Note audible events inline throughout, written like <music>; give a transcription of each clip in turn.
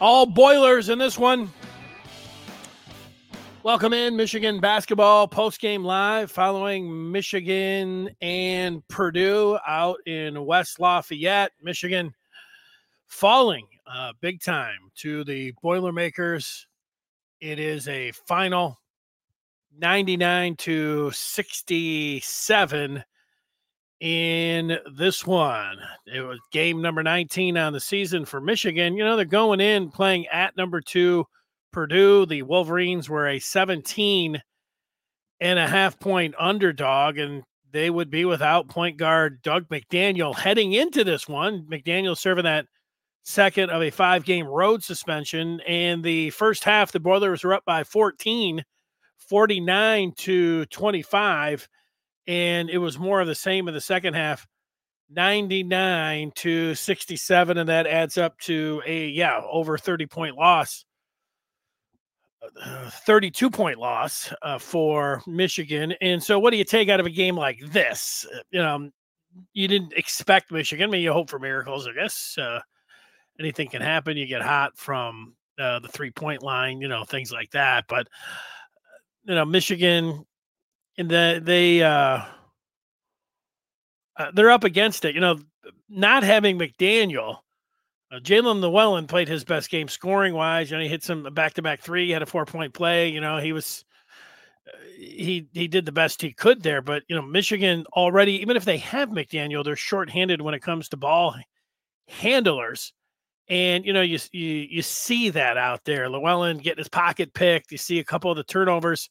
All Boilers in this one. Welcome in Michigan basketball post game live following Michigan and Purdue out in West Lafayette, Michigan, falling uh, big time to the Boilermakers. It is a final 99 to 67 in this one. It was game number 19 on the season for Michigan. You know, they're going in playing at number two, Purdue. The Wolverines were a 17 and a half point underdog, and they would be without point guard Dug McDaniel heading into this one. McDaniel serving that second of a five game road suspension. And the first half, the Boilers were up by 14, 49 to 25 and it was more of the same in the second half 99 to 67 and that adds up to a yeah over 30 point loss uh, 32 point loss uh, for michigan. And so what do you take out of a game like this? Uh, you know you didn't expect michigan. I mean you hope for miracles i guess uh, anything can happen. You get hot from uh, the three point line you know things like that. But you know michigan and the, they uh, uh, they're up against it. You know, not having McDaniel, uh, Jaelin Llewellyn played his best game scoring wise. You know, he hit some back to back three, had a four point play. You know, he was uh, he he did the best he could there. But you know, Michigan already, even if they have McDaniel, they're shorthanded when it comes to ball handlers. And you know, you you you see that out there. Llewellyn getting his pocket picked. You see a couple of the turnovers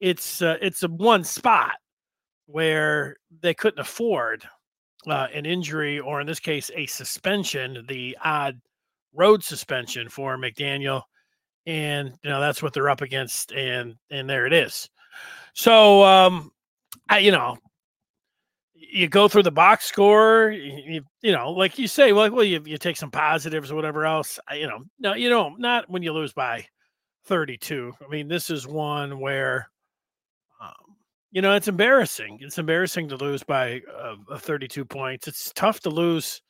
it's uh, it's a one spot where they couldn't afford uh, an injury or in this case a suspension, the odd road suspension for McDaniel, and you know that's what they're up against, and and there it is. So um, I you know you go through the box score, you, you know, like you say, well, well, you, you take some positives or whatever else. I, you know, no, you know, not when you lose by 32. I mean, this is one where you know, it's embarrassing. It's embarrassing to lose by uh, 32 points. It's tough to lose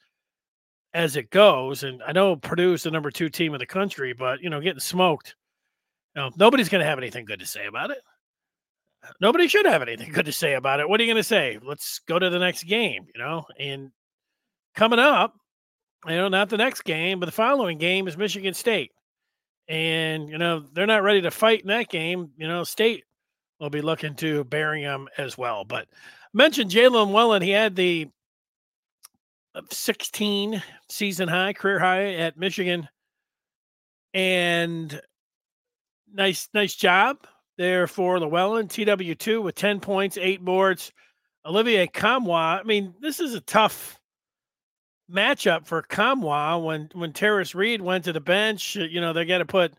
as it goes. And I know Purdue's the number two team in the country, but, you know, getting smoked, you know, nobody's going to have anything good to say about it. Nobody should have anything <laughs> good to say about it. What are you going to say? Let's go to the next game, you know? And coming up, you know, not the next game, but the following game is Michigan State. And, you know, they're not ready to fight in that game. You know, State will be looking to Birmingham as well. But mentioned Jaelin Llewellyn, he had the uh, 16 season high, career high at Michigan. And nice, nice job there for Llewellyn. TW2 with 10 points, eight boards. Olivier Nkamhoua. I mean, this is a tough matchup for Nkamhoua when when Tarris Reed went to the bench. You know, they got to put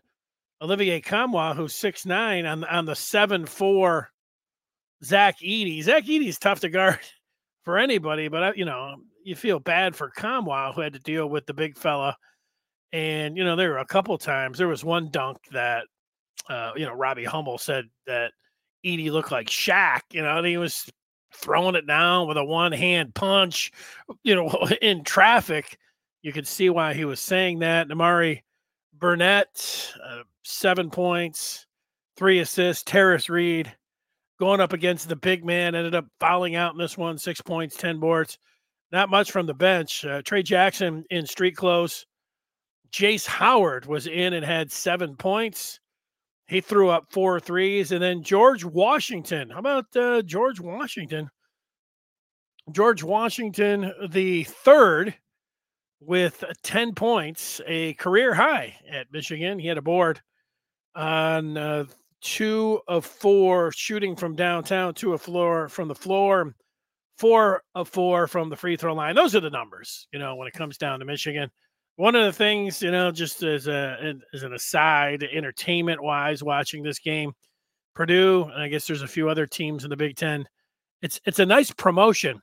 Olivier Nkamhoua, who's six nine on on the seven four Zach Edey. Zach Edey's tough to guard <laughs> for anybody, but you know you feel bad for Nkamhoua who had to deal with the big fella. And you know there were a couple times. There was one dunk that uh, you know Robbie Hummel said that Edey looked like Shaq. You know, and he was throwing it down with a one hand punch. You know, <laughs> in traffic, you could see why he was saying that. Nimari Burnett, uh, seven points, three assists. Tarris Reed going up against the big man, ended up fouling out in this one, six points, 10 boards. Not much from the bench. Uh, Tray Jackson in street clothes. Jace Howard was in and had seven points. He threw up four threes. And then George Washington. How about uh, George Washington? George Washington, the third with 10 points, a career high at Michigan. He had a board on uh, two of four shooting from downtown, two of floor from the floor, four of four from the free throw line. Those are the numbers, you know, when it comes down to Michigan. One of the things, you know, just as a as an aside, entertainment wise, watching this game, Purdue, and I guess there's a few other teams in the Big Ten. It's it's a nice promotion.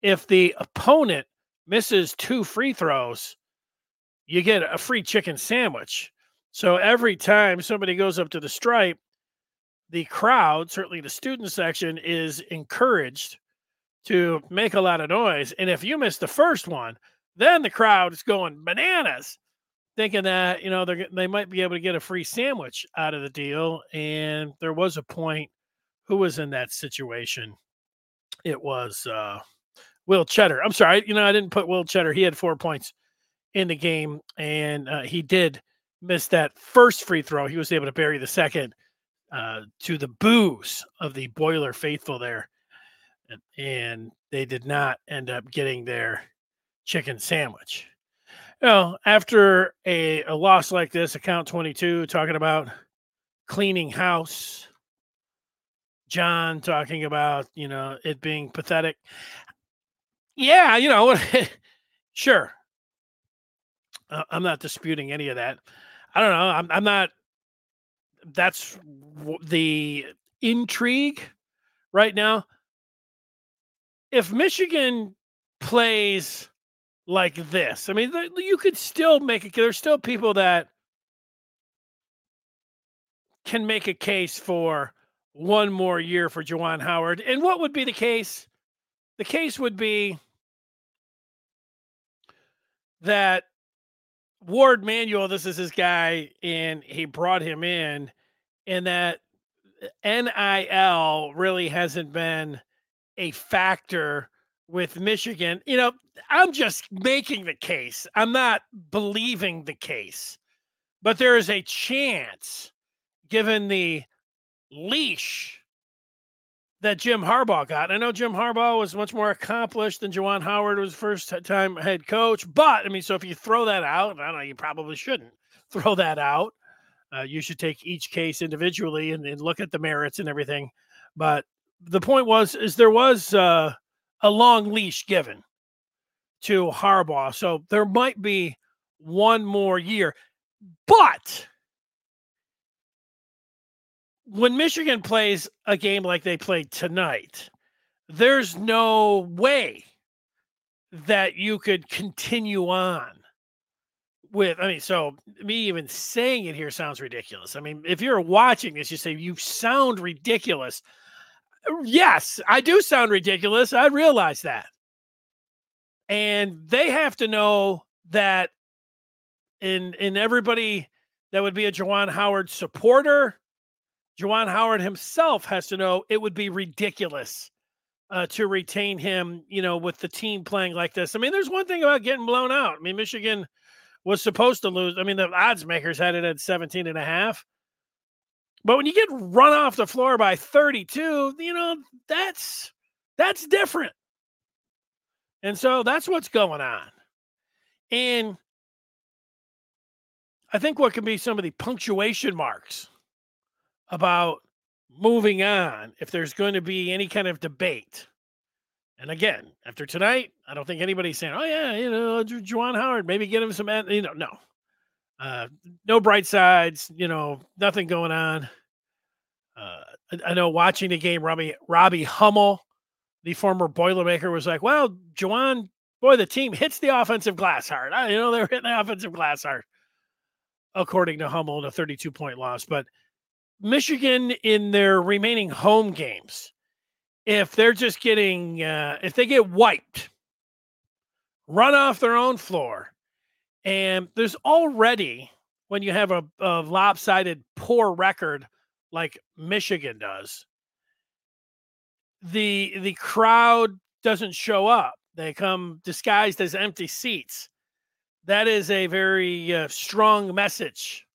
If the opponent misses two free throws, you get a free chicken sandwich. So every time somebody goes up to the stripe, the crowd, certainly the student section, is encouraged to make a lot of noise. And if you miss the first one, then the crowd is going bananas thinking that you know they they might be able to get a free sandwich out of the deal. And there was a point. Who was in that situation? It was uh, Will Tschetter. I'm sorry, you know I didn't put Will Tschetter. He had four points in the game, and uh, he did miss that first free throw. He was able to bury the second uh, to the boos of the Boiler faithful there, and, and they did not end up getting their chicken sandwich. You know, after a, a loss like this, account 22 talking about cleaning house, John talking about, you know, it being pathetic. Yeah, you know, <laughs> sure. Uh, I'm not disputing any of that. I don't know. I'm, I'm not. That's the intrigue right now. If Michigan plays like this. I mean, you could still make it. There's still people that can make a case for one more year for Juwan Howard. And what would be the case? The case would be that Warde Manuel, this is his guy, and he brought him in, and that uh, NIL really hasn't been a factor with Michigan. You know, I'm just making the case. I'm not believing the case. But there is a chance, given the leash that Jim Harbaugh got. I know Jim Harbaugh was much more accomplished than Juwan Howard was first time head coach. But I mean, so if you throw that out, I don't know, you probably shouldn't throw that out. Uh, you should take each case individually and, and, look at the merits and everything. But the point was, is there was uh, a long leash given to Harbaugh. So there might be one more year. But when Michigan plays a game like they played tonight, there's no way that you could continue on with I mean, so me even saying it here sounds ridiculous. I mean, if you're watching this, you say you sound ridiculous. Yes, I do sound ridiculous. I realize that. And they have to know that in in everybody that would be a Juwan Howard supporter, Juwan Howard himself has to know it would be ridiculous uh, to retain him, you know, with the team playing like this. I mean, there's one thing about getting blown out. I mean, Michigan was supposed to lose. I mean, the odds makers had it at 17 and a half. But when you get run off the floor by 32, you know, that's that's different. And so that's what's going on. And I think what can be some of the punctuation marks about moving on if there's going to be any kind of debate. And again, after tonight, I don't think anybody's saying, "Oh yeah, you know, Juwan Howard, maybe get him some." You know, no, uh, no bright sides, you know, nothing going on. Uh, I, I know watching the game, Robbie Robbie Hummel, the former Boilermaker, was like, "Well, Juwan, boy, the team hits the offensive glass hard. I, you know, they're hitting the offensive glass hard." According to Hummel, in a 32 point loss, but Michigan in their remaining home games, if they're just getting, uh, if they get wiped, run off their own floor, and there's already, when you have a, a lopsided poor record like Michigan does, the the crowd doesn't show up. They come disguised as empty seats. That is a very uh, strong message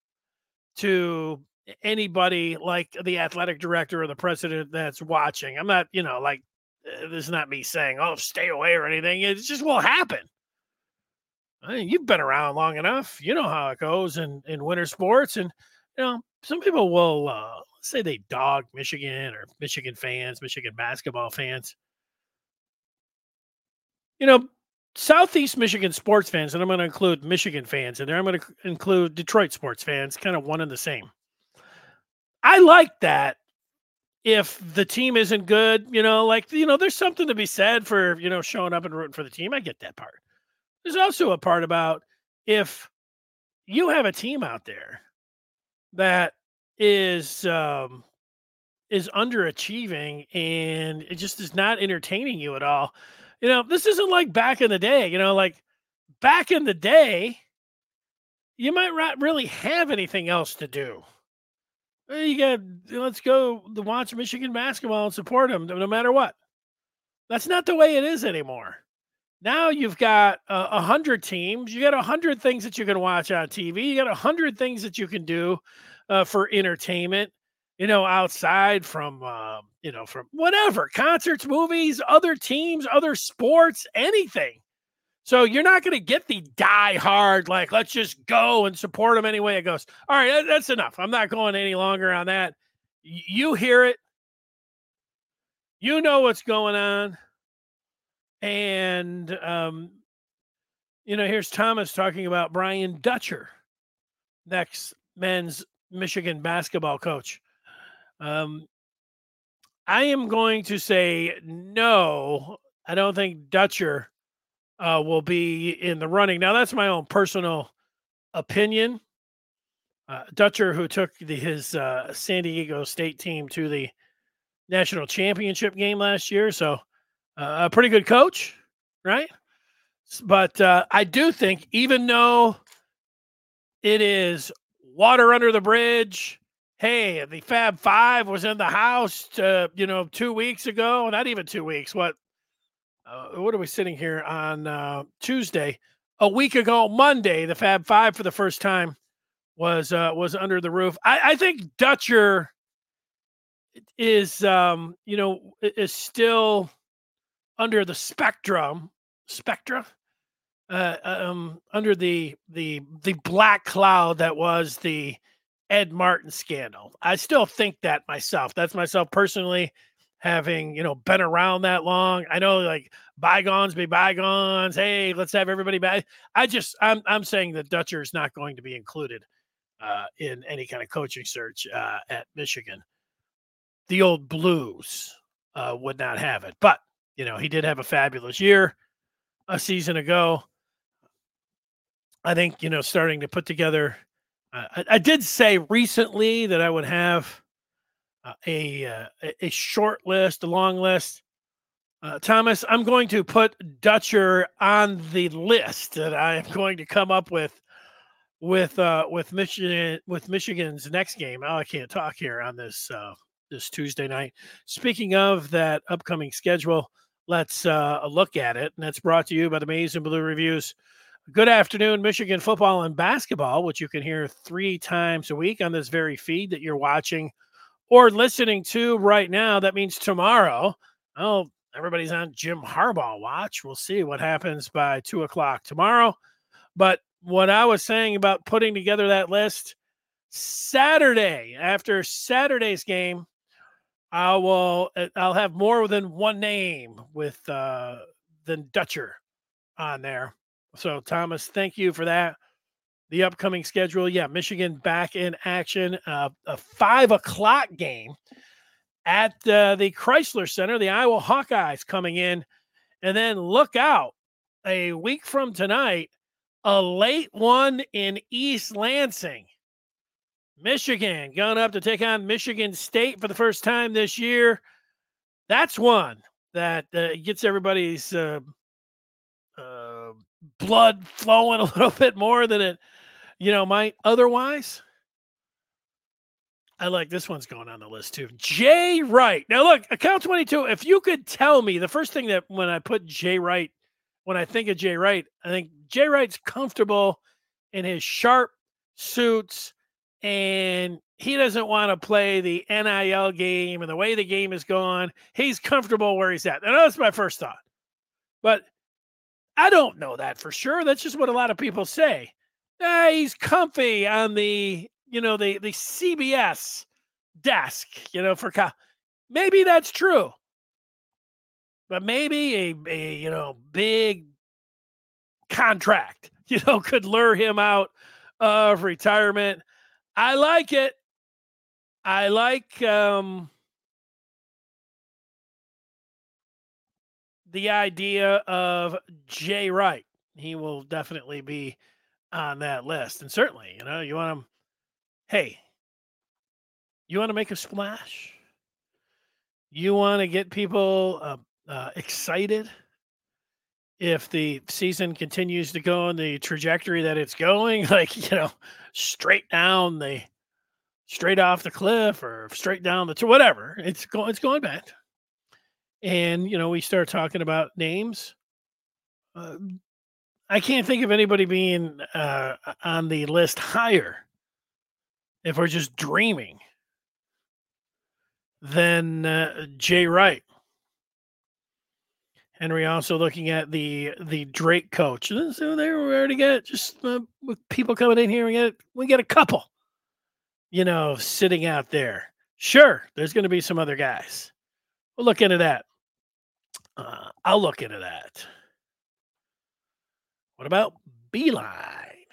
to anybody like the athletic director or the president that's watching. I'm not, you know, like uh, this is not me saying, "Oh, stay away" or anything. It just will happen. I mean, you've been around long enough. You know how it goes in in winter sports, and you know some people will uh, say they dog Michigan or Michigan fans, Michigan basketball fans. You know, Southeast Michigan sports fans, and I'm going to include Michigan fans in there. I'm going to include Detroit sports fans, kind of one and the same. I like that if the team isn't good, you know, like, you know, there's something to be said for, you know, showing up and rooting for the team. I get that part. There's also a part about if you have a team out there that is um is underachieving and it just is not entertaining you at all. You know, this isn't like back in the day, you know, like back in the day, you might not really have anything else to do. You got let's go to watch Michigan basketball and support them no matter what. That's not the way it is anymore. Now you've got a uh, hundred teams. You got a hundred things that you can watch on TV. You got a hundred things that you can do uh, for entertainment. You know, outside from uh, you know from whatever concerts, movies, other teams, other sports, anything. So you're not going to get the die hard like let's just go and support them any way it goes. All right, that's enough. I'm not going any longer on that. You hear it. You know what's going on. And, um, you know, here's Thomas talking about Brian Dutcher, next men's Michigan basketball coach. Um, I am going to say no. I don't think Dutcher uh, will be in the running. Now, that's my own personal opinion. Uh, Dutcher, who took the, his uh, San Diego State team to the national championship game last year, so uh, a pretty good coach, right? But uh, I do think, even though it is water under the bridge, hey, the Fab Five was in the house, to, you know, two weeks ago, not even two weeks. What? Uh, what are we sitting here on uh, Tuesday? A week ago, Monday, the Fab Five for the first time was uh, was under the roof. I, I think Dutcher is, um, you know, is still under the spectrum spectra uh, um, under the the the black cloud that was the Ed Martin scandal. I still think that myself. That's myself personally having, you know, been around that long. I know like bygones be bygones. Hey, let's have everybody back. I just I'm I'm saying that Dutcher is not going to be included uh, in any kind of coaching search uh, at Michigan. The old Blues uh, would not have it, but you know, he did have a fabulous year a season ago. I think, you know, starting to put together. Uh, I, I, did say recently that I would have uh, a uh, a short list, a long list. Uh, Thomas, I'm going to put Dutcher on the list that I am going to come up with with uh with Michigan with Michigan's next game. Oh, I can't talk here on this uh this Tuesday night. Speaking of that upcoming schedule, let's uh, look at it. And that's brought to you by the and Blue Reviews. Good afternoon, Michigan football and basketball, which you can hear three times a week on this very feed that you're watching or listening to right now. That means tomorrow. Oh, everybody's on Jim Harbaugh watch. We'll see what happens by two o'clock tomorrow. But what I was saying about putting together that list Saturday after Saturday's game, I will. Uh, I'll have more than one name with uh, than Dutcher on there. So Thomas, thank you for that. The upcoming schedule, yeah, Michigan back in action. Uh, a five o'clock game at uh, the Crisler Center. The Iowa Hawkeyes coming in, and then look out a week from tonight, a late one in East Lansing. Michigan going up to take on Michigan State for the first time this year. That's one that uh, gets everybody's uh, uh, blood flowing <laughs> a little bit more than it, you know, my otherwise. I like this one's going on the list too. Jay Wright. Now look, account 22. If you could tell me the first thing that when I put Jay Wright, when I think of Jay Wright, I think Jay Wright's comfortable in his sharp suits and he doesn't want to play the NIL game and the way the game is going. He's comfortable where he's at. And that's my first thought. But I don't know that for sure. That's just what a lot of people say. Ah, he's comfy on the, you know, the the CBS desk, you know, for co- maybe that's true. But maybe a, a you know, big contract, <laughs> you know, could lure him out of retirement. I like it. I like um, the idea of Jay Wright. He will definitely be on that list. And certainly, you know, you want him, hey, you want to make a splash? You want to get people uh, uh, excited if the season continues to go in the trajectory that it's going, <laughs> like, you know, straight down the straight off the cliff or straight down the whatever, it's going it's going bad. And you know, we start talking about names. Uh, I can't think of anybody being uh, on the list higher if we're just dreaming than uh, Jay Wright. Henry also looking at the the Drake coach. So there we already got just uh, people coming in here. We get we get a couple, you know, sitting out there. Sure, there's going to be some other guys. We'll look into that. Uh, I'll look into that. What about Beilein?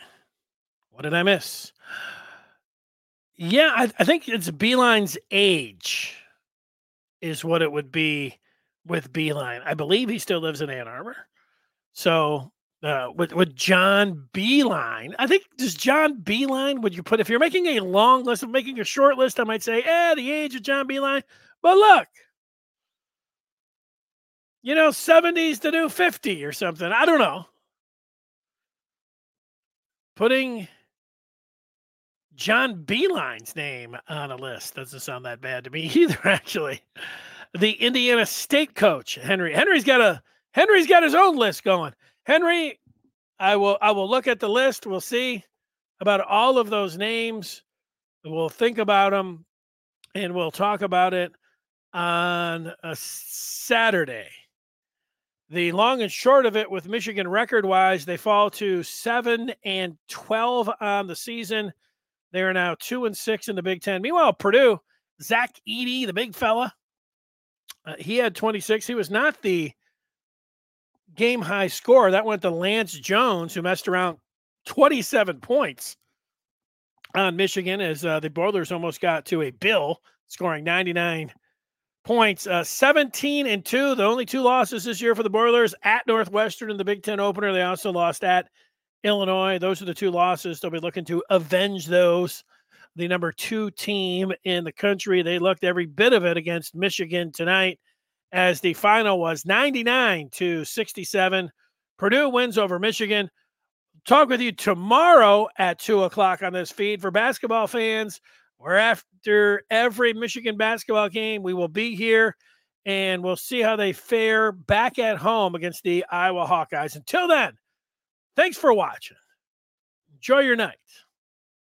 What did I miss? Yeah, I, I think it's Beilein's age is what it would be with Beilein. I believe he still lives in Ann Arbor. So uh, with with John Beilein, I think does John Beilein would you put if you're making a long list of making a short list, I might say, eh, the age of John Beilein. But look, you know, 70s to do 50 or something. I don't know. Putting John Beilein's name on a list doesn't sound that bad to me <laughs> either, actually the Indiana State coach, Henry. Henry's got a Henry's got his own list going. Henry, I will I will look at the list. We'll see about all of those names. We'll think about them and we'll talk about it on a Saturday. The long and short of it with Michigan record wise, they fall to 7 and 12 on the season. They are now 2 and 6 in the Big 10. Meanwhile, Purdue, Zach Edey, the big fella, uh, he had 26. He was not the game high score. That went to Lance Jones, who messed around 27 points on Michigan as uh, the Boilers almost got to a bill, scoring 99 points. Uh, 17 and 2, the only two losses this year for the Boilers at Northwestern in the Big Ten opener. They also lost at Illinois. Those are the two losses. They'll be looking to avenge those the number two team in the country. They looked every bit of it against Michigan tonight as the final was 99 to 67. Purdue wins over Michigan. Talk with you tomorrow at two o'clock on this feed for basketball fans. Where after every Michigan basketball game, we will be here and we'll see how they fare back at home against the Iowa Hawkeyes. Until then, thanks for watching. Enjoy your night.